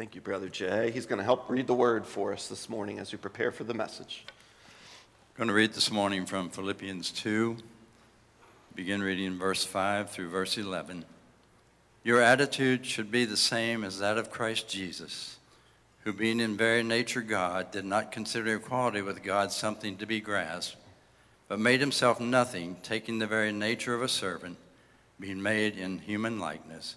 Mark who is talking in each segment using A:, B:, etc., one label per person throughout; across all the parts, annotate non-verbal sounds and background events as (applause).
A: Thank you, Brother Jay. He's going to help read the word for us this morning as we prepare for the message.
B: I'm going to read this morning from Philippians 2, begin reading verse 5 through verse 11. Your attitude should be the same as that of Christ Jesus, who, being in very nature God, did not consider equality with God something to be grasped, but made himself nothing, taking the very nature of a servant, being made in human likeness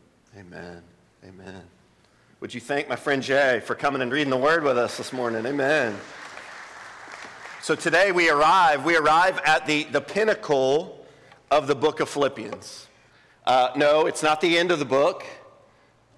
A: Amen. Amen. Would you thank my friend Jay for coming and reading the word with us this morning? Amen. So today we arrive, we arrive at the, the pinnacle of the book of Philippians. Uh, no, it's not the end of the book.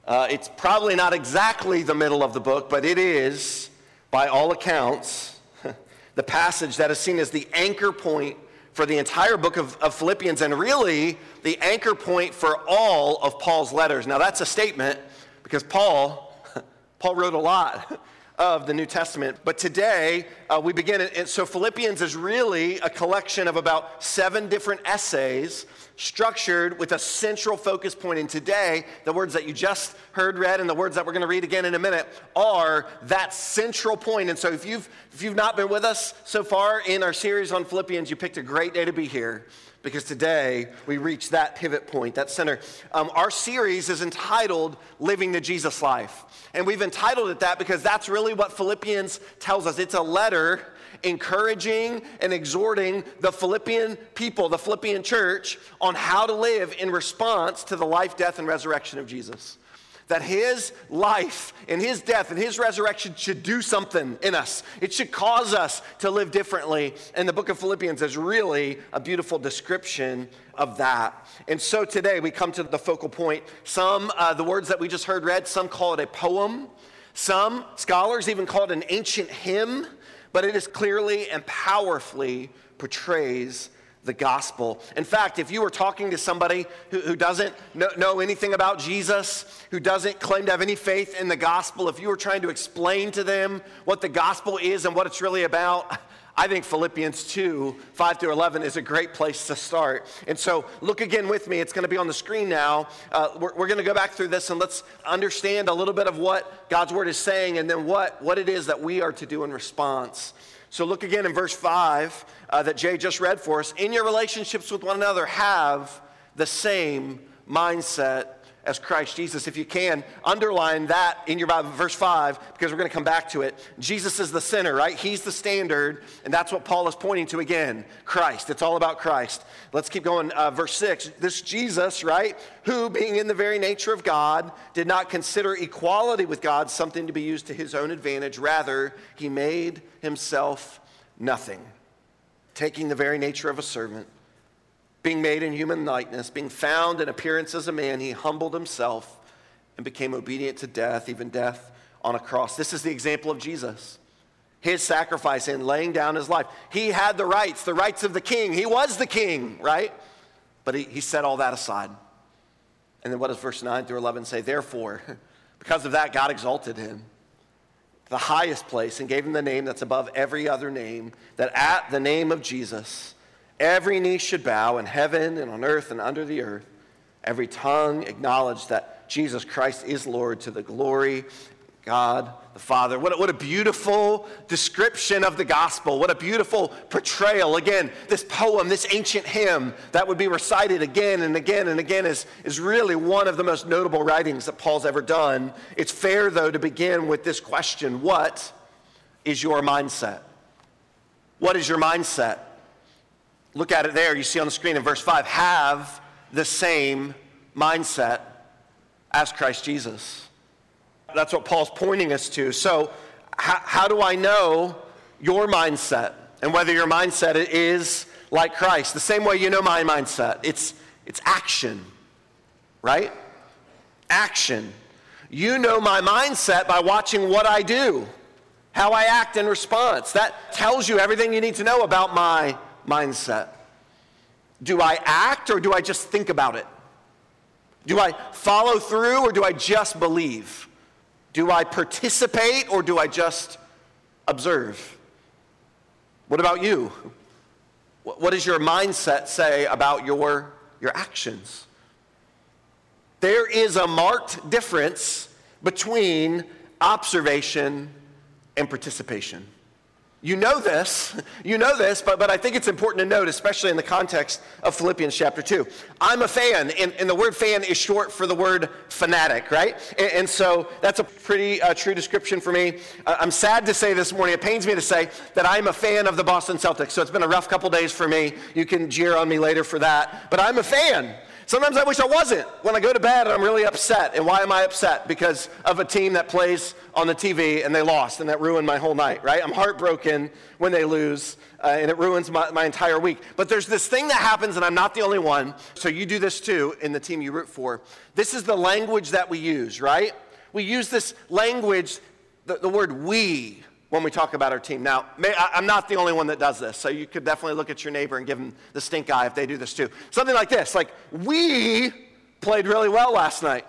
A: Uh, it's probably not exactly the middle of the book, but it is, by all accounts, (laughs) the passage that is seen as the anchor point for the entire book of, of, Philippians and really the anchor point for all of Paul's letters. Now, that's a statement because Paul, (laughs) Paul wrote a lot (laughs) of the New Testament. But today, uh, we begin it. So, Philippians is really a collection of about seven different essays structured with a central focus point. And today, the words that you just heard read and the words that we're going to read again in a minute are that central point. And so, if you've, if you've not been with us so far in our series on Philippians, you picked a great day to be here because today we reach that pivot point, that center. Um, our series is entitled Living the Jesus Life. And we've entitled it that because that's really what Philippians tells us. It's a letter encouraging and exhorting the Philippian people, the Philippian church, on how to live in response to the life, death, and resurrection of Jesus. That his life and his death and his resurrection should do something in us. It should cause us to live differently. And the book of Philippians is really a beautiful description of that. And so today we come to the focal point. Some, uh, the words that we just heard read, some call it a poem. Some scholars even call it an ancient hymn but it is clearly and powerfully portrays the gospel. In fact, if you were talking to somebody who, who doesn't know, know, anything about Jesus, who doesn't claim to have any faith in the gospel, if you were trying to explain to them what the gospel is and what it's really about, I think Philippians 2, 5 through 11 is a great place to start. And so look again with me. It's going to be on the screen now. Uh, we're, we're going to go back through this and let's understand a little bit of what God's word is saying and then what, what it is that we are to do in response. So look again in verse 5 uh, that Jay just read for us. In your relationships with one another, have the same mindset as Christ Jesus. If you can, underline that in your Bible, verse 5, because we're going to come back to it. Jesus is the center, right? He's the standard, and that's what Paul is pointing to again Christ. It's all about Christ. Let's keep going. Uh, verse 6 this Jesus, right, who, being in the very nature of God, did not consider equality with God something to be used to his own advantage. Rather, he made himself nothing, taking the very nature of a servant being made in human likeness, being found in appearance as a man, he humbled himself and became obedient to death, even death on a cross. This is the example of Jesus. His sacrifice in laying down his life. He had the rights, the rights of the king. He was the king, right? But he, he set all that aside. And then what does verse 9 through 11 say? Therefore, (laughs) because of that, God exalted him to the highest place and gave him the name that's above every other name, that at the name of Jesus, every knee should bow in heaven and on earth and under the earth, every tongue acknowledge that Jesus Christ is Lord to the glory God the Father. What a, what a beautiful description of the gospel. What a beautiful portrayal. Again, this poem, this ancient hymn that would be recited again and again and again is, is really one of the most notable writings that Paul's ever done. It's fair, though, to begin with this question What is your mindset? What is your mindset? Look at it there. You see on the screen in verse 5 have the same mindset as Christ Jesus. That's what Paul's pointing us to. So, how, how do I know your mindset and whether your mindset is like Christ? The same way you know my mindset it's, it's action, right? Action. You know my mindset by watching what I do, how I act in response. That tells you everything you need to know about my mindset. Do I act or do I just think about it? Do I follow through or do I just believe? Do I participate or do I just observe? What about you? What does your mindset say about your, your actions? There is a marked difference between observation and participation. You know this, (laughs) you know this, but, but I think it's important to note, especially in the context of Philippians chapter 2. I'm a fan, and, and the word fan is short for the word fanatic, right? And, and so that's a pretty uh, true description for me. Uh, I'm sad to say this morning, it pains me to say that I'm a fan of the Boston Celtics, so it's been a rough couple days for me. You can jeer on me later for that, but I'm a fan. Sometimes I wish I wasn't. When I go to bed, I'm really upset. And why am I upset? Because of a team that plays on the TV and they lost, and that ruined my whole night, right? I'm heartbroken when they lose, uh, and it ruins my, my entire week. But there's this thing that happens, and I'm not the only one. So you do this too in the team you root for. This is the language that we use, right? We use this language, the, the word we when we talk about our team. Now, may, I, I'm not the only one that does this, so you could definitely look at your neighbor and give them the stink eye if they do this too. Something like this, like, we played really well last night.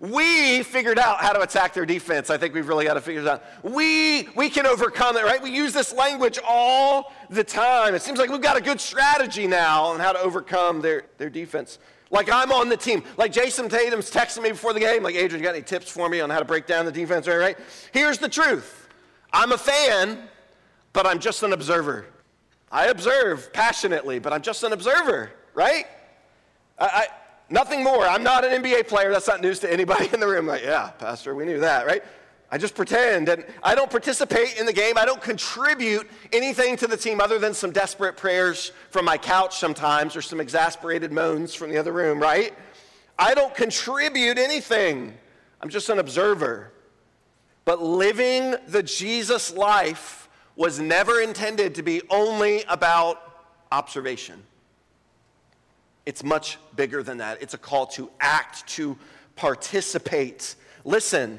A: We figured out how to attack their defense. I think we've really got to figure it out. We, we can overcome it, right? We use this language all the time. It seems like we've got a good strategy now on how to overcome their, their defense. Like I'm on the team. Like Jayson Tatum's texting me before the game, like, Adrian, you got any tips for me on how to break down the defense, right? right? Here's the truth I'm a fan, but I'm just an observer. I observe passionately, but I'm just an observer, right? I, I, nothing more. I'm not an NBA player. That's not news to anybody (laughs) in the room. Like, yeah, Pastor, we knew that, right? I just pretend and I don't participate in the game. I don't contribute anything to the team other than some desperate prayers from my couch sometimes or some exasperated moans from the other room, right? I don't contribute anything. I'm just an observer. But living the Jesus life was never intended to be only about observation. It's much bigger than that. It's a call to act, to participate. Listen,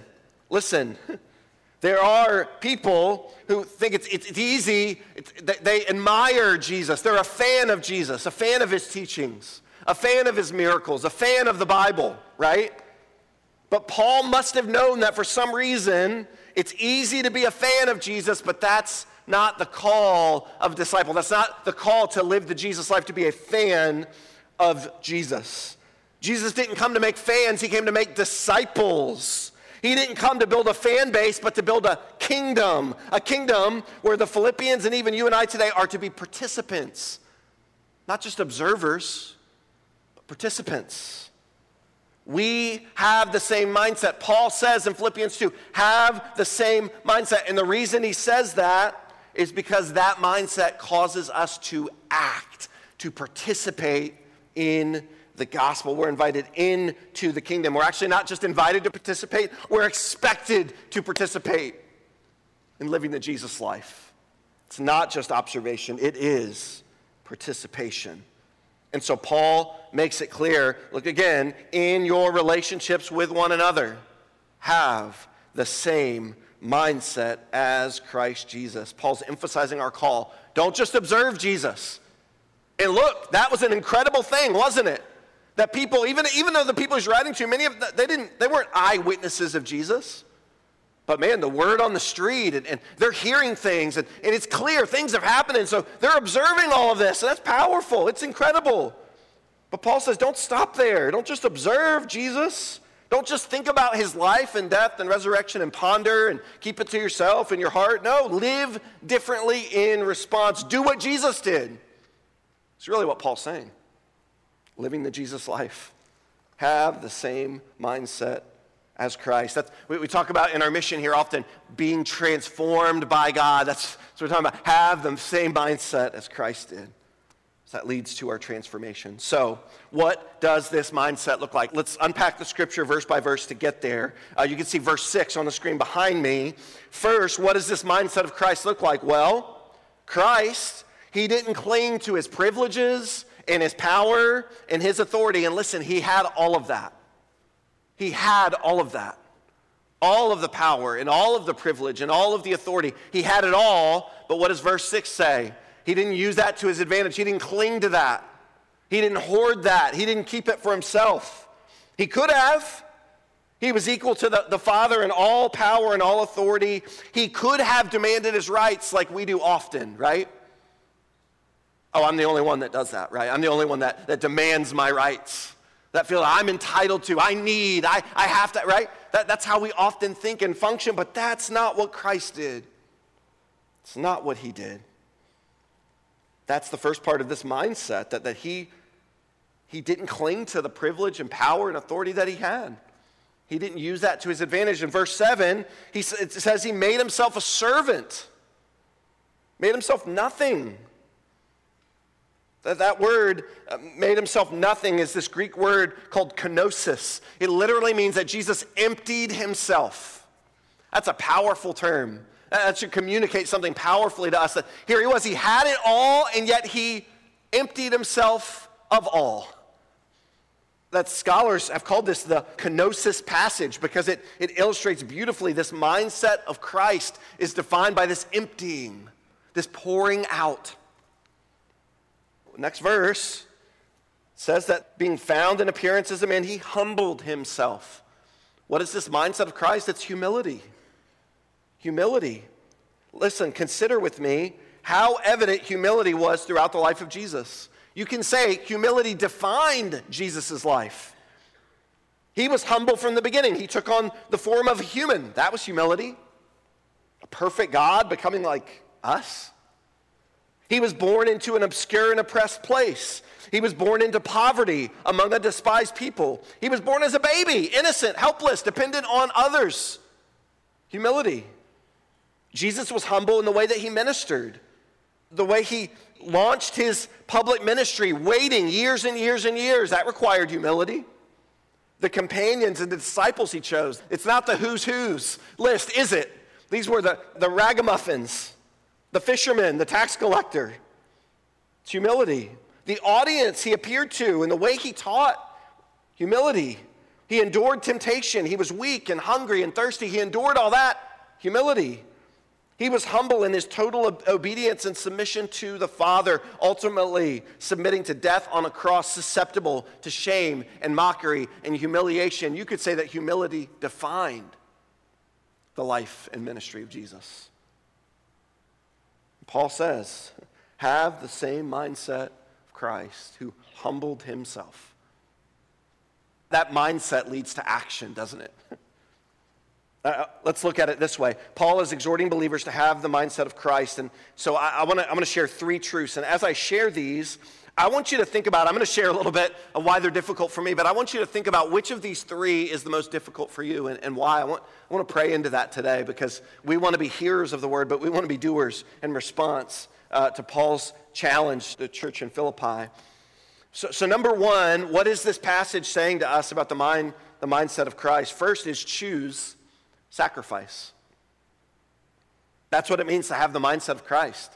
A: Listen, (laughs) there are people who think it's, it's, it's easy, it's, they admire Jesus. They're a fan of Jesus, a fan of his teachings, a fan of his miracles, a fan of the Bible, right? But Paul must have known that for some reason it's easy to be a fan of Jesus, but that's not the call of disciple. That's not the call to live the Jesus life, to be a fan of Jesus. Jesus didn't come to make fans, he came to make disciples. He didn't come to build a fan base, but to build a kingdom. A kingdom where the Philippians and even you and I today are to be participants, not just observers, but participants. We have the same mindset. Paul says in Philippians 2 have the same mindset. And the reason he says that is because that mindset causes us to act, to participate in the gospel. We're invited into the kingdom. We're actually not just invited to participate, we're expected to participate in living the Jesus life. It's not just observation, it is participation. And so Paul makes it clear look again, in your relationships with one another, have the same mindset as Christ Jesus. Paul's emphasizing our call. Don't just observe Jesus. And look, that was an incredible thing, wasn't it? That people, even, even though the people he's writing to, many of them, they, didn't, they weren't eyewitnesses of Jesus. But man, the word on the street, and, and they're hearing things, and, and it's clear things have happened. And so they're observing all of this, and that's powerful. It's incredible. But Paul says, don't stop there. Don't just observe Jesus. Don't just think about his life and death and resurrection and ponder and keep it to yourself in your heart. No, live differently in response. Do what Jesus did. It's really what Paul's saying. Living the Jesus life. Have the same mindset as Christ. That's we, we talk about in our mission here often being transformed by God. That's, that's what we're talking about. Have the same mindset as Christ did. So that leads to our transformation. So, what does this mindset look like? Let's unpack the scripture verse by verse to get there. Uh, you can see verse 6 on the screen behind me. First, what does this mindset of Christ look like? Well, Christ, he didn't cling to his privileges and his power and his authority. And listen, he had all of that. He had all of that. All of the power and all of the privilege and all of the authority. He had it all, but what does verse 6 say? He didn't use that to his advantage. He didn't cling to that. He didn't hoard that. He didn't keep it for himself. He could have. He was equal to the, the Father in all power and all authority. He could have demanded his rights like we do often, right? Oh, I'm the only one that does that, right? I'm the only one that, that demands my rights that feel I'm entitled to, I need, I, I have to, right? That, that's how we often think and function, but that's not what Christ did. It's not what he did. That's the first part of this mindset that, that he, he didn't cling to the privilege and power and authority that he had. He didn't use that to his advantage. In verse 7, he, it says he made himself a servant, made himself nothing that, word uh, made himself nothing is this Greek word called kenosis. It literally means that Jesus emptied himself. That's a powerful term. That should communicate something powerfully to us that here he was, he had it all, and yet he emptied himself of all. That scholars have called this the kenosis passage because it, it illustrates beautifully this mindset of Christ is defined by this emptying, this pouring out. Next verse says that being found in appearance as a man, he humbled himself. What is this mindset of Christ? It's humility. Humility. Listen, consider with me how evident humility was throughout the life of Jesus. You can say humility defined Jesus' life. He was humble from the beginning. He took on the form of a human. That was humility. A perfect God becoming like us. He was born into an obscure and oppressed place. He was born into poverty among a despised people. He was born as a baby, innocent, helpless, dependent on others. Humility. Jesus was humble in the way that he ministered, the way he launched his public ministry, waiting years and years and years. That required humility. The companions and the disciples he chose. It's not the who's who's list, is it? These were the, the ragamuffins the fisherman, the tax collector. It's humility. The audience he appeared to and the way he taught, humility. He endured temptation. He was weak and hungry and thirsty. He endured all that, humility. He was humble in his total obedience and submission to the Father, ultimately submitting to death on a cross, susceptible to shame and mockery and humiliation. You could say that humility defined the life and ministry of Jesus. Paul says, have the same mindset of Christ who humbled himself. That mindset leads to action, doesn't it? (laughs) Uh, let's look at it this way. Paul is exhorting believers to have the mindset of Christ. And so I, I I'm to share three truths. And as I share these, I want you to think about, I'm going to share a little bit of why they're difficult for me, but I want you to think about which of these three is the most difficult for you and, and why. I want, I want to pray into that today because we want to be hearers of the word, but we want to be doers in response uh, to Paul's challenge to the church in Philippi. So, so, number one, what is this passage saying to us about the, mind, the mindset of Christ? First is choose sacrifice. That's what it means to have the mindset of Christ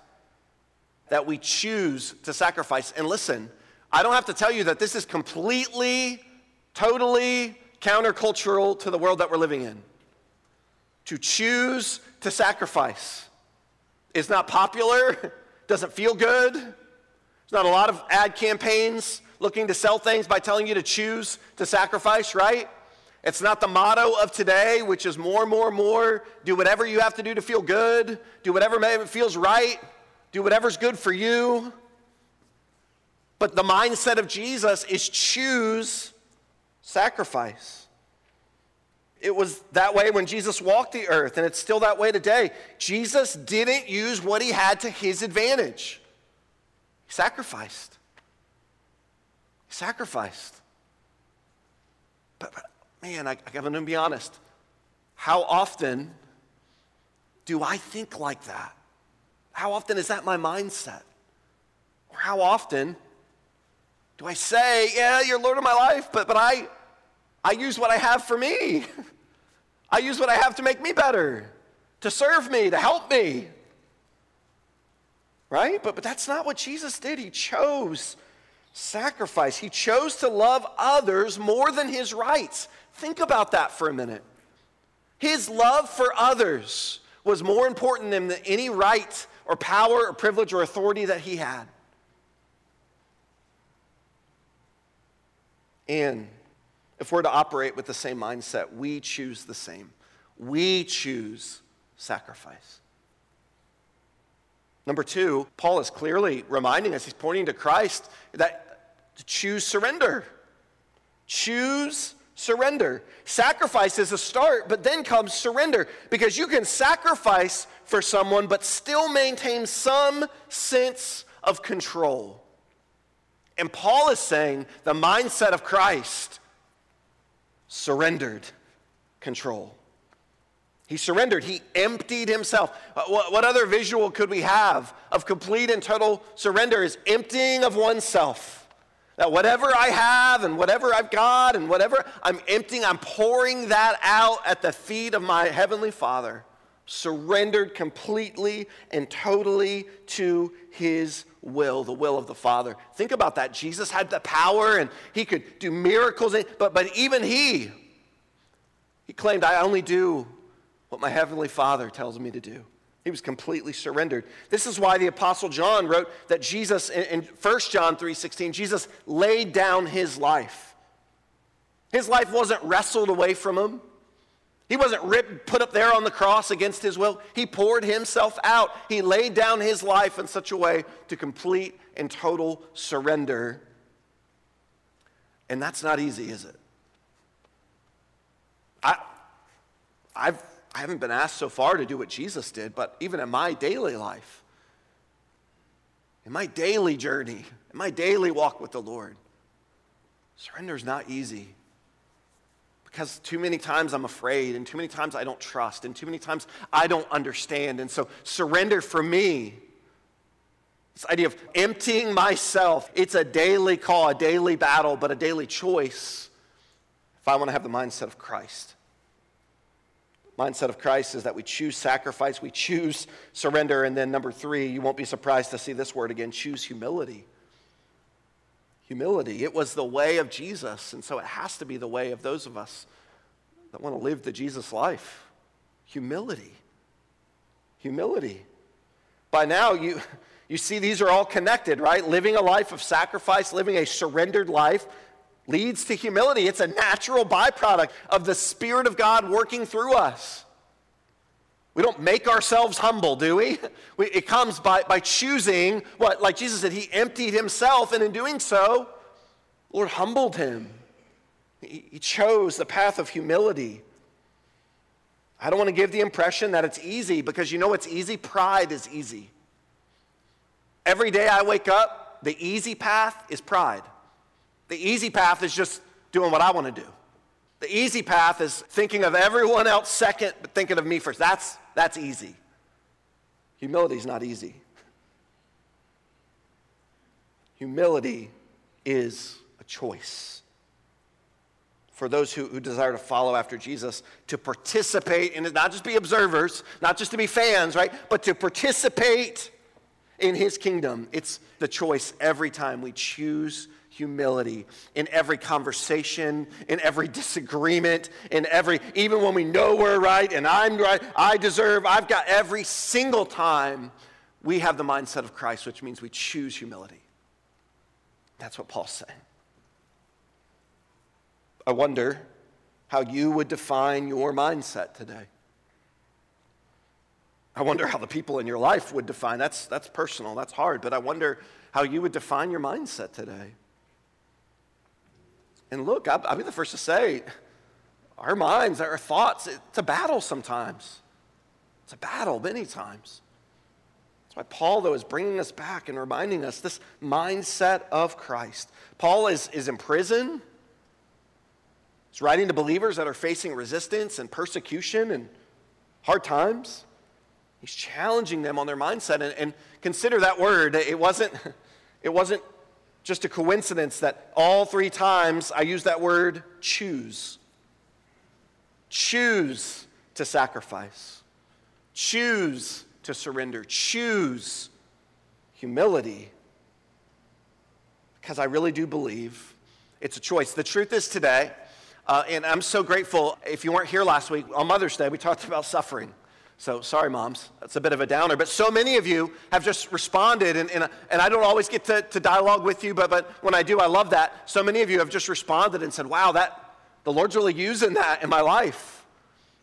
A: that we choose to sacrifice. And listen, I don't have to tell you that this is completely, totally countercultural to the world that we're living in. To choose to sacrifice is not popular, (laughs) doesn't feel good. There's not a lot of ad campaigns looking to sell things by telling you to choose to sacrifice, right? It's not the motto of today, which is more, more, more. Do whatever you have to do to feel good. Do whatever feels right. Do whatever's good for you. But the mindset of Jesus is choose sacrifice. It was that way when Jesus walked the earth, and it's still that way today. Jesus didn't use what he had to his advantage, he sacrificed. He sacrificed. But, but man, I, I gotta be honest. How often do I think like that? How often is that my mindset? Or how often do I say, Yeah, you're Lord of my life, but, but I, I use what I have for me? (laughs) I use what I have to make me better, to serve me, to help me. Right? But, but that's not what Jesus did. He chose sacrifice, He chose to love others more than His rights. Think about that for a minute. His love for others was more important than any right or power or privilege or authority that he had. And if we're to operate with the same mindset, we choose the same. We choose sacrifice. Number two, Paul is clearly reminding us, he's pointing to Christ, that to choose surrender. Choose surrender. Sacrifice is a start, but then comes surrender because you can sacrifice for someone but still maintain some sense of control. And Paul is saying the mindset of Christ surrendered control. He surrendered. He emptied himself. What, other visual could we have of complete and total surrender is emptying of oneself. That whatever I have and whatever I've got and whatever I'm emptying, I'm pouring that out at the feet of my Heavenly Father, surrendered completely and totally to His will, the will of the Father. Think about that. Jesus had the power and He could do miracles, but, but even He, He claimed, I only do what my Heavenly Father tells me to do. He was completely surrendered. This is why the apostle John wrote that Jesus in, 1 John 3:16 Jesus laid down his life. His life wasn't wrestled away from him. He wasn't ripped, put up there on the cross against his will. He poured himself out. He laid down his life in such a way to complete and total surrender. And that's not easy, is it? I, I've I haven't been asked so far to do what Jesus did, but even in my daily life, in my daily journey, in my daily walk with the Lord, surrender is not easy. Because too many times I'm afraid, and too many times I don't trust, and too many times I don't understand. And so, surrender for me, this idea of emptying myself, it's a daily call, a daily battle, but a daily choice if I want to have the mindset of Christ mindset of Christ is that we choose sacrifice, we choose surrender, and then number three, you won't be surprised to see this word again choose humility. Humility. It was the way of Jesus, and so it has to be the way of those of us that want to live the Jesus life. Humility. Humility. By now, you, you see these are all connected, right? Living a life of sacrifice, living a surrendered life, leads to humility. It's a natural byproduct of the Spirit of God working through us. We don't make ourselves humble, do we? (laughs) we it comes by, by choosing what, like Jesus said, He emptied Himself, and in doing so, Lord humbled Him. He, he chose the path of humility. I don't want to give the impression that it's easy because you know what's easy? Pride is easy. Every day I wake up, the easy path is pride. The easy path is just doing what I want to do. The easy path is thinking of everyone else second, but thinking of me first. That's, that's easy. Humility is not easy. Humility is a choice. For those who, who desire to follow after Jesus, to participate in it, not just be observers, not just to be fans, right? But to participate in his kingdom. It's the choice every time we choose humility in every conversation, in every disagreement, in every, even when we know we're right and I'm right, I deserve, I've got every single time we have the mindset of Christ, which means we choose humility. That's what Paul's saying. I wonder how you would define your mindset today. I wonder how the people in your life would define. That's, that's personal, that's hard, but I wonder how you would define your mindset today. And look, I'll, I'll be the first to say, our minds, our thoughts, it's a battle sometimes. It's a battle many times. That's why Paul, though, is bringing us back and reminding us this mindset of Christ. Paul is, is in prison. He's writing to believers that are facing resistance and persecution and hard times. He's challenging them on their mindset. And, and consider that word. It wasn't, it wasn't just a coincidence that all three times I use that word choose. Choose to sacrifice. Choose to surrender. Choose humility. Because I really do believe it's a choice. The truth is today, uh, and I'm so grateful. If you weren't here last week, on Mother's Day, we talked about suffering. So, sorry, moms, that's a bit of a downer. But so many of you have just responded, and, and, and I don't always get to, to dialogue with you, but, but when I do, I love that. So many of you have just responded and said, wow, that, the Lord's really using that in my life.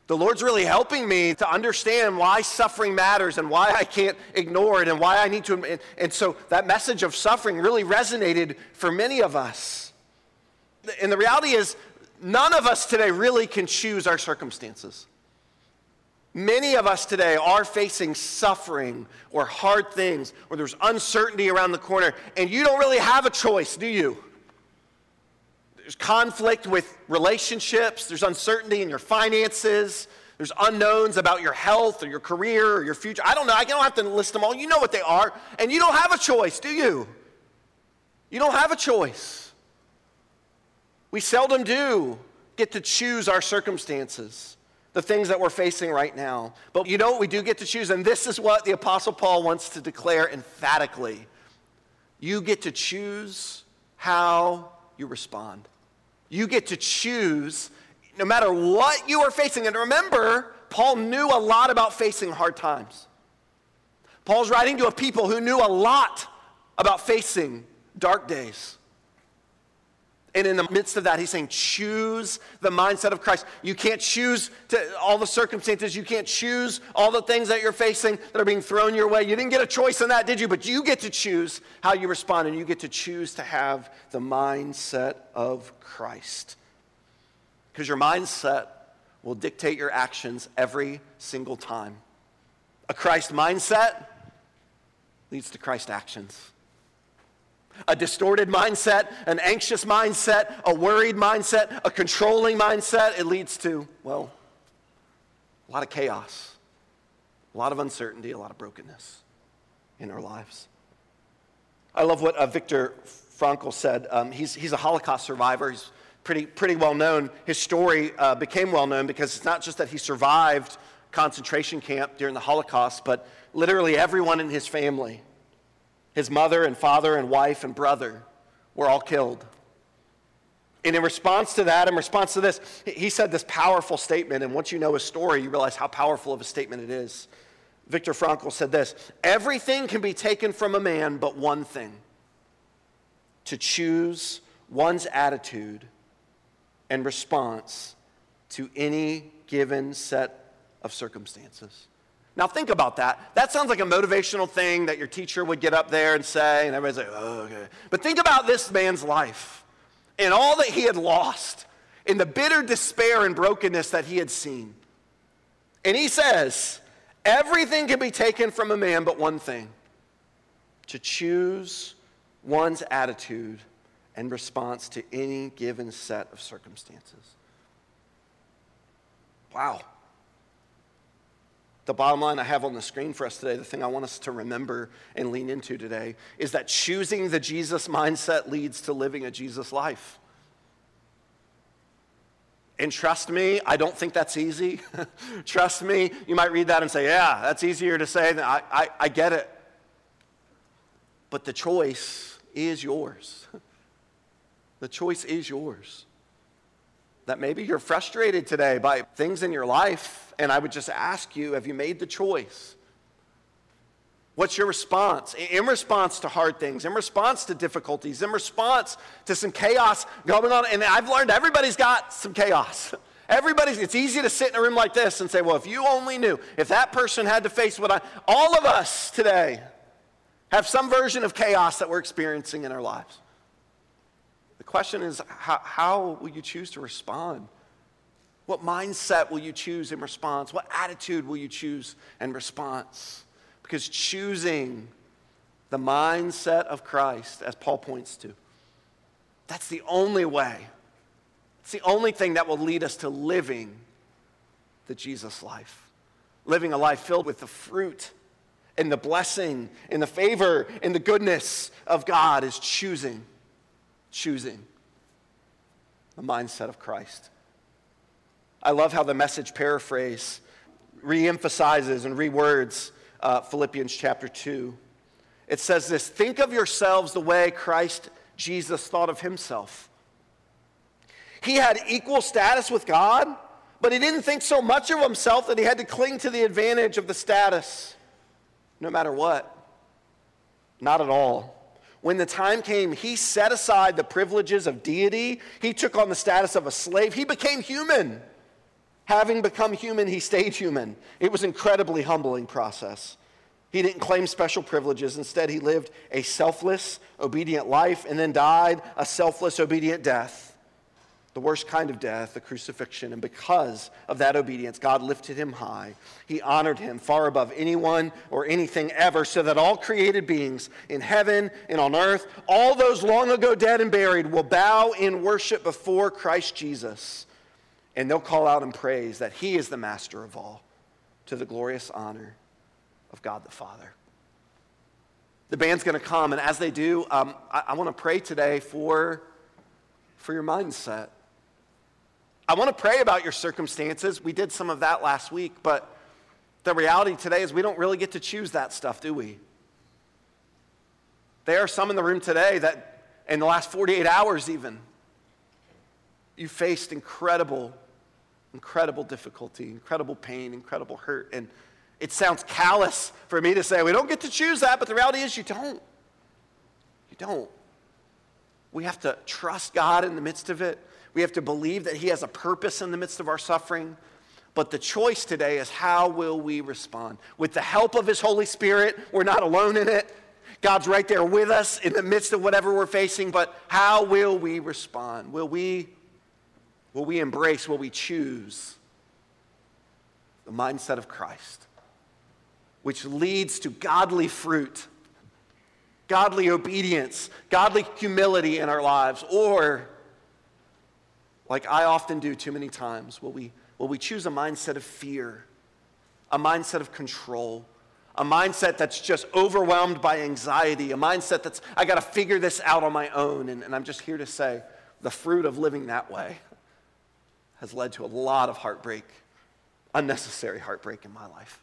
A: The Lord's really helping me to understand why suffering matters and why I can't ignore it and why I need to. And, and so that message of suffering really resonated for many of us. And the reality is, none of us today really can choose our circumstances. Many of us today are facing suffering or hard things, or there's uncertainty around the corner, and you don't really have a choice, do you? There's conflict with relationships, there's uncertainty in your finances, there's unknowns about your health or your career or your future. I don't know, I don't have to list them all. You know what they are, and you don't have a choice, do you? You don't have a choice. We seldom do get to choose our circumstances the things that we're facing right now. But you know what we do get to choose? And this is what the Apostle Paul wants to declare emphatically you get to choose how you respond. You get to choose no matter what you are facing. And remember, Paul knew a lot about facing hard times. Paul's writing to a people who knew a lot about facing dark days. And in the midst of that, he's saying, choose the mindset of Christ. You can't choose to, all the circumstances. You can't choose all the things that you're facing that are being thrown your way. You didn't get a choice in that, did you? But you get to choose how you respond, and you get to choose to have the mindset of Christ. Because your mindset will dictate your actions every single time. A Christ mindset leads to Christ actions a distorted mindset, an anxious mindset, a worried mindset, a controlling mindset, it leads to, well, a lot of chaos, a lot of uncertainty, a lot of brokenness in our lives. I love what uh, Viktor Frankl said. Um, he's, he's a Holocaust survivor. He's pretty, pretty well known. His story uh, became well known because it's not just that he survived concentration camp during the Holocaust, but literally everyone in his family his mother and father and wife and brother were all killed. And in response to that, in response to this, he said this powerful statement. And once you know his story, you realize how powerful of a statement it is. Viktor Frankl said this Everything can be taken from a man but one thing to choose one's attitude and response to any given set of circumstances. Now, think about that. That sounds like a motivational thing that your teacher would get up there and say, and everybody's like, oh, okay. But think about this man's life and all that he had lost, in the bitter despair and brokenness that he had seen. And he says, everything can be taken from a man but one thing to choose one's attitude and response to any given set of circumstances. Wow the bottom line I have on the screen for us today, the thing I want us to remember and lean into today, is that choosing the Jesus mindset leads to living a Jesus life. And trust me, I don't think that's easy. (laughs) trust me, you might read that and say, yeah, that's easier to say. Than I, I, I get it. But the choice is yours. (laughs) the choice is yours that maybe you're frustrated today by things in your life, and I would just ask you have you made the choice? What's your response? In response to hard things, in response to difficulties, in response to some chaos going on, and I've learned everybody's got some chaos. (laughs) Everybody's, it's easy to sit in a room like this and say, well, if you only knew, if that person had to face what I, all of us today have some version of chaos that we're experiencing in our lives. Question is, how, how will you choose to respond? What mindset will you choose in response? What attitude will you choose in response? Because choosing the mindset of Christ, as Paul points to, that's the only way. It's the only thing that will lead us to living the Jesus life. Living a life filled with the fruit and the blessing and the favor and the goodness of God is choosing, choosing the mindset of Christ. I love how the message paraphrase reemphasizes and rewords uh, Philippians chapter 2. It says this Think of yourselves the way Christ Jesus thought of himself. He had equal status with God, but he didn't think so much of himself that he had to cling to the advantage of the status no matter what. Not at all. When the time came, he set aside the privileges of deity. He took on the status of a slave. He became human. Having become human, he stayed human. It was an incredibly humbling process. He didn't claim special privileges. Instead, he lived a selfless, obedient life and then died a selfless, obedient death the worst kind of death, the crucifixion. And because of that obedience, God lifted him high. He honored him far above anyone or anything ever, so that all created beings in heaven and on earth, all those long ago dead and buried, will bow in worship before Christ Jesus. And they'll call out in praise that he is the master of all, to the glorious honor of God the Father. The band's going to come, and as they do, um, I, I want to pray today for, for your mindset. I want to pray about your circumstances. We did some of that last week, but the reality today is we don't really get to choose that stuff, do we? There are some in the room today that, in the last 48 hours even, you faced incredible, incredible difficulty, incredible pain, incredible hurt. And it sounds callous for me to say we don't get to choose that, but the reality is you don't. You don't. We have to trust God in the midst of it. We have to believe that He has a purpose in the midst of our suffering. But the choice today is how will we respond? With the help of His Holy Spirit, we're not alone in it. God's right there with us in the midst of whatever we're facing, but how will we respond? Will we, will we embrace, will we choose the mindset of Christ, which leads to godly fruit, godly obedience, godly humility in our lives, or like I often do too many times, will we, will we choose a mindset of fear, a mindset of control, a mindset that's just overwhelmed by anxiety, a mindset that's, I got to figure this out on my own. And, and I'm just here to say the fruit of living that way has led to a lot of heartbreak, unnecessary heartbreak in my life.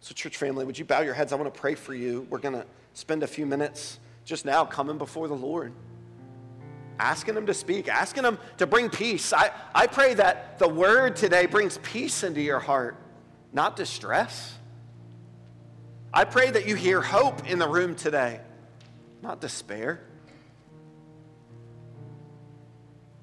A: So, church family, would you bow your heads? I want to pray for you. We're going to spend a few minutes just now coming before the Lord asking Him to speak, asking Him to bring peace. I, I pray that the word today brings peace into your heart, not distress. I pray that you hear hope in the room today, not despair.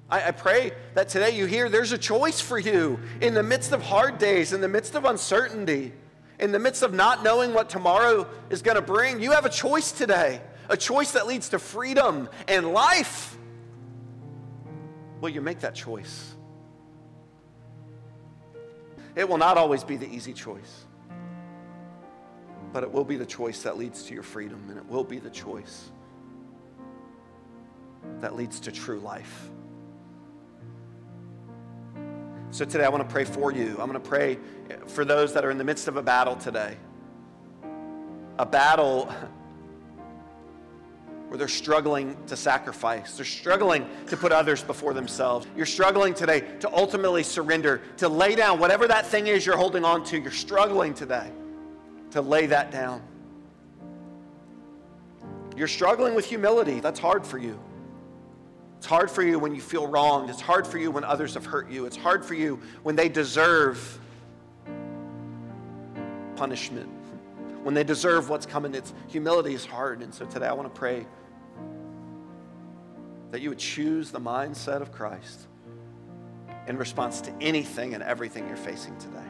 A: I, I pray that today you hear there's a choice for you in the midst of hard days, in the midst of uncertainty, in the midst of not knowing what tomorrow is going to bring. You have a choice today, a choice that leads to freedom and life. Will you make that choice? It will not always be the easy choice, but it will be the choice that leads to your freedom, and it will be the choice that leads to true life. So today I want to pray for you. I'm going to pray for those that are in the midst of a battle today. A battle (laughs) where they're struggling to sacrifice. They're struggling to put others before themselves. You're struggling today to ultimately surrender, to lay down whatever that thing is you're holding on to. You're struggling today to lay that down. You're struggling with humility. That's hard for you. It's hard for you when you feel wronged. It's hard for you when others have hurt you. It's hard for you when they deserve punishment, when they deserve what's coming. It's humility is hard. And so today I want to pray that you would choose the mindset of Christ. in response to anything and everything you're facing today.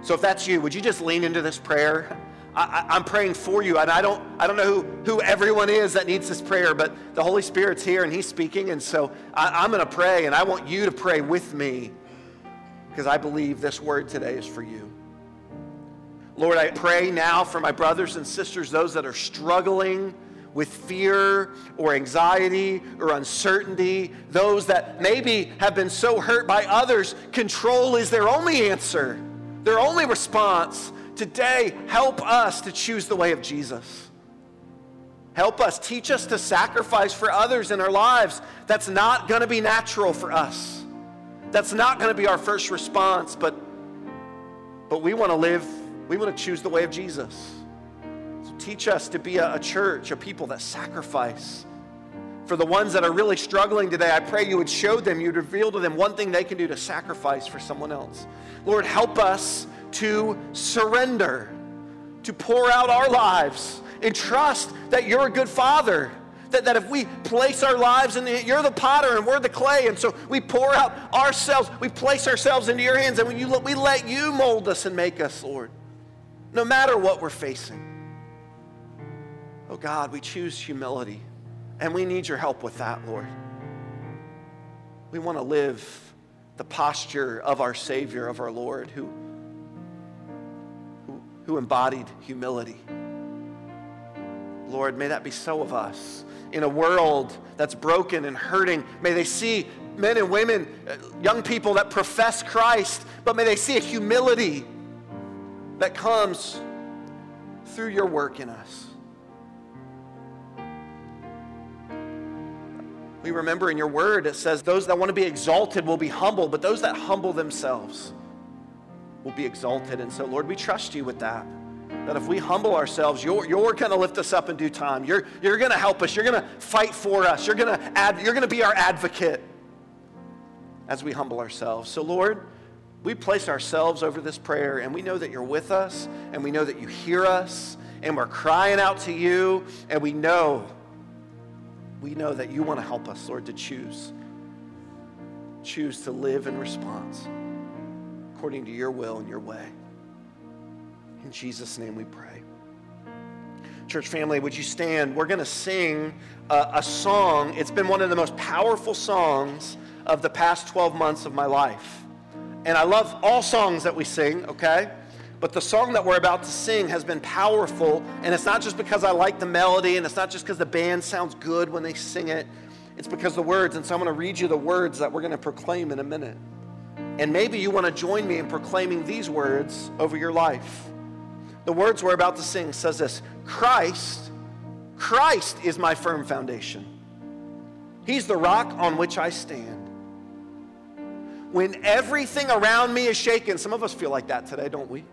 A: So if that's you, would you just lean into this prayer? I, am praying for you, and I don't, I don't know who, who everyone is that needs this prayer, but the Holy Spirit's here and He's speaking, and so I, I'm going to pray, and I want you to pray with me because I believe this word today is for you. Lord, I pray now for my brothers and sisters, those that are struggling with fear or anxiety or uncertainty, those that maybe have been so hurt by others, control is their only answer, their only response. Today, help us to choose the way of Jesus. Help us, teach us to sacrifice for others in our lives. That's not going to be natural for us. That's not going to be our first response, but, but we want to live we want to choose the way of Jesus. Teach us to be a, a church, a people that sacrifice. For the ones that are really struggling today, I pray you would show them, you'd reveal to them one thing they can do to sacrifice for someone else. Lord, help us to surrender, to pour out our lives and trust that you're a good father that, that if we place our lives in the, you're the potter and we're the clay, and so we pour out ourselves, we place ourselves into your hands, and when you, we let you mold us and make us, Lord no matter what we're facing. Oh God, we choose humility, and we need your help with that, Lord. We want to live the posture of our Savior, of our Lord, who, who, who embodied humility. Lord, may that be so of us. In a world that's broken and hurting, may they see men and women, uh, young people that profess Christ, but may they see a humility that comes through your work in us. We remember in your word it says, Those that want to be exalted will be humble, but those that humble themselves will be exalted. And so, Lord, we trust you with that. That if we humble ourselves, you're, you're going to lift us up in due time. You're, you're going to help us. You're going to fight for us. You're going to add, you're going to be our advocate as we humble ourselves. So, Lord, we place ourselves over this prayer and we know that you're with us and we know that you hear us and we're crying out to you and we know we know that you want to help us lord to choose choose to live in response according to your will and your way. In jesus name we pray. Church family would you stand? We're going to sing a, a song. It's been one of the most powerful songs of the past 12 months of my life. And I love all songs that we sing, okay? But the song that we're about to sing has been powerful, and it's not just because I like the melody, and it's not just because the band sounds good when they sing it. It's because the words, and so I'm going to read you the words that we're going to proclaim in a minute. And maybe you want to join me in proclaiming these words over your life. The words we're about to sing says this Christ, Christ is my firm foundation. He's the rock on which I stand when everything around me is shaken. Some of us feel like that today, don't we?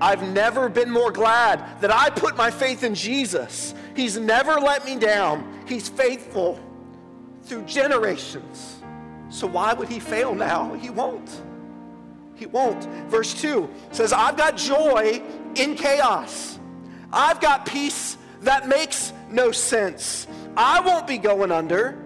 A: I've never been more glad that I put my faith in Jesus. He's never let me down. He's faithful through generations. So why would he fail now? He won't. He won't. Verse 2 says, I've got joy in chaos. I've got peace that makes no sense. I won't be going under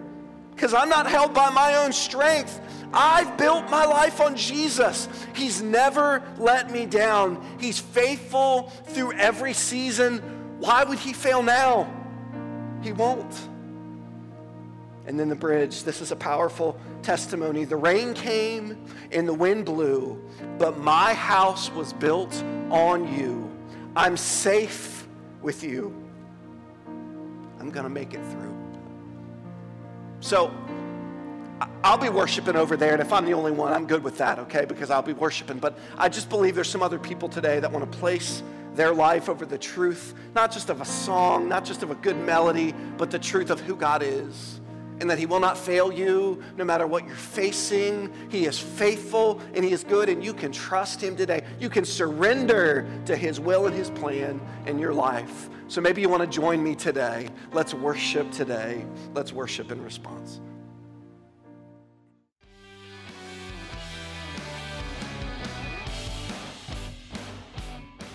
A: because I'm not held by my own strength. I've built my life on Jesus. He's never let me down. He's faithful through every season. Why would he fail now? He won't. And then the bridge. This is a powerful testimony. The rain came and the wind blew, but my house was built on you. I'm safe with you. I'm going to make it through. So, I'll be worshiping over there, and if I'm the only one, I'm good with that, okay? Because I'll be worshiping. But I just believe there's some other people today that want to place their life over the truth, not just of a song, not just of a good melody, but the truth of who God is. And that He will not fail you no matter what you're facing. He is faithful and He is good, and you can trust Him today. You can surrender to His will and His plan in your life. So maybe you want to join me today. Let's worship today. Let's worship in response.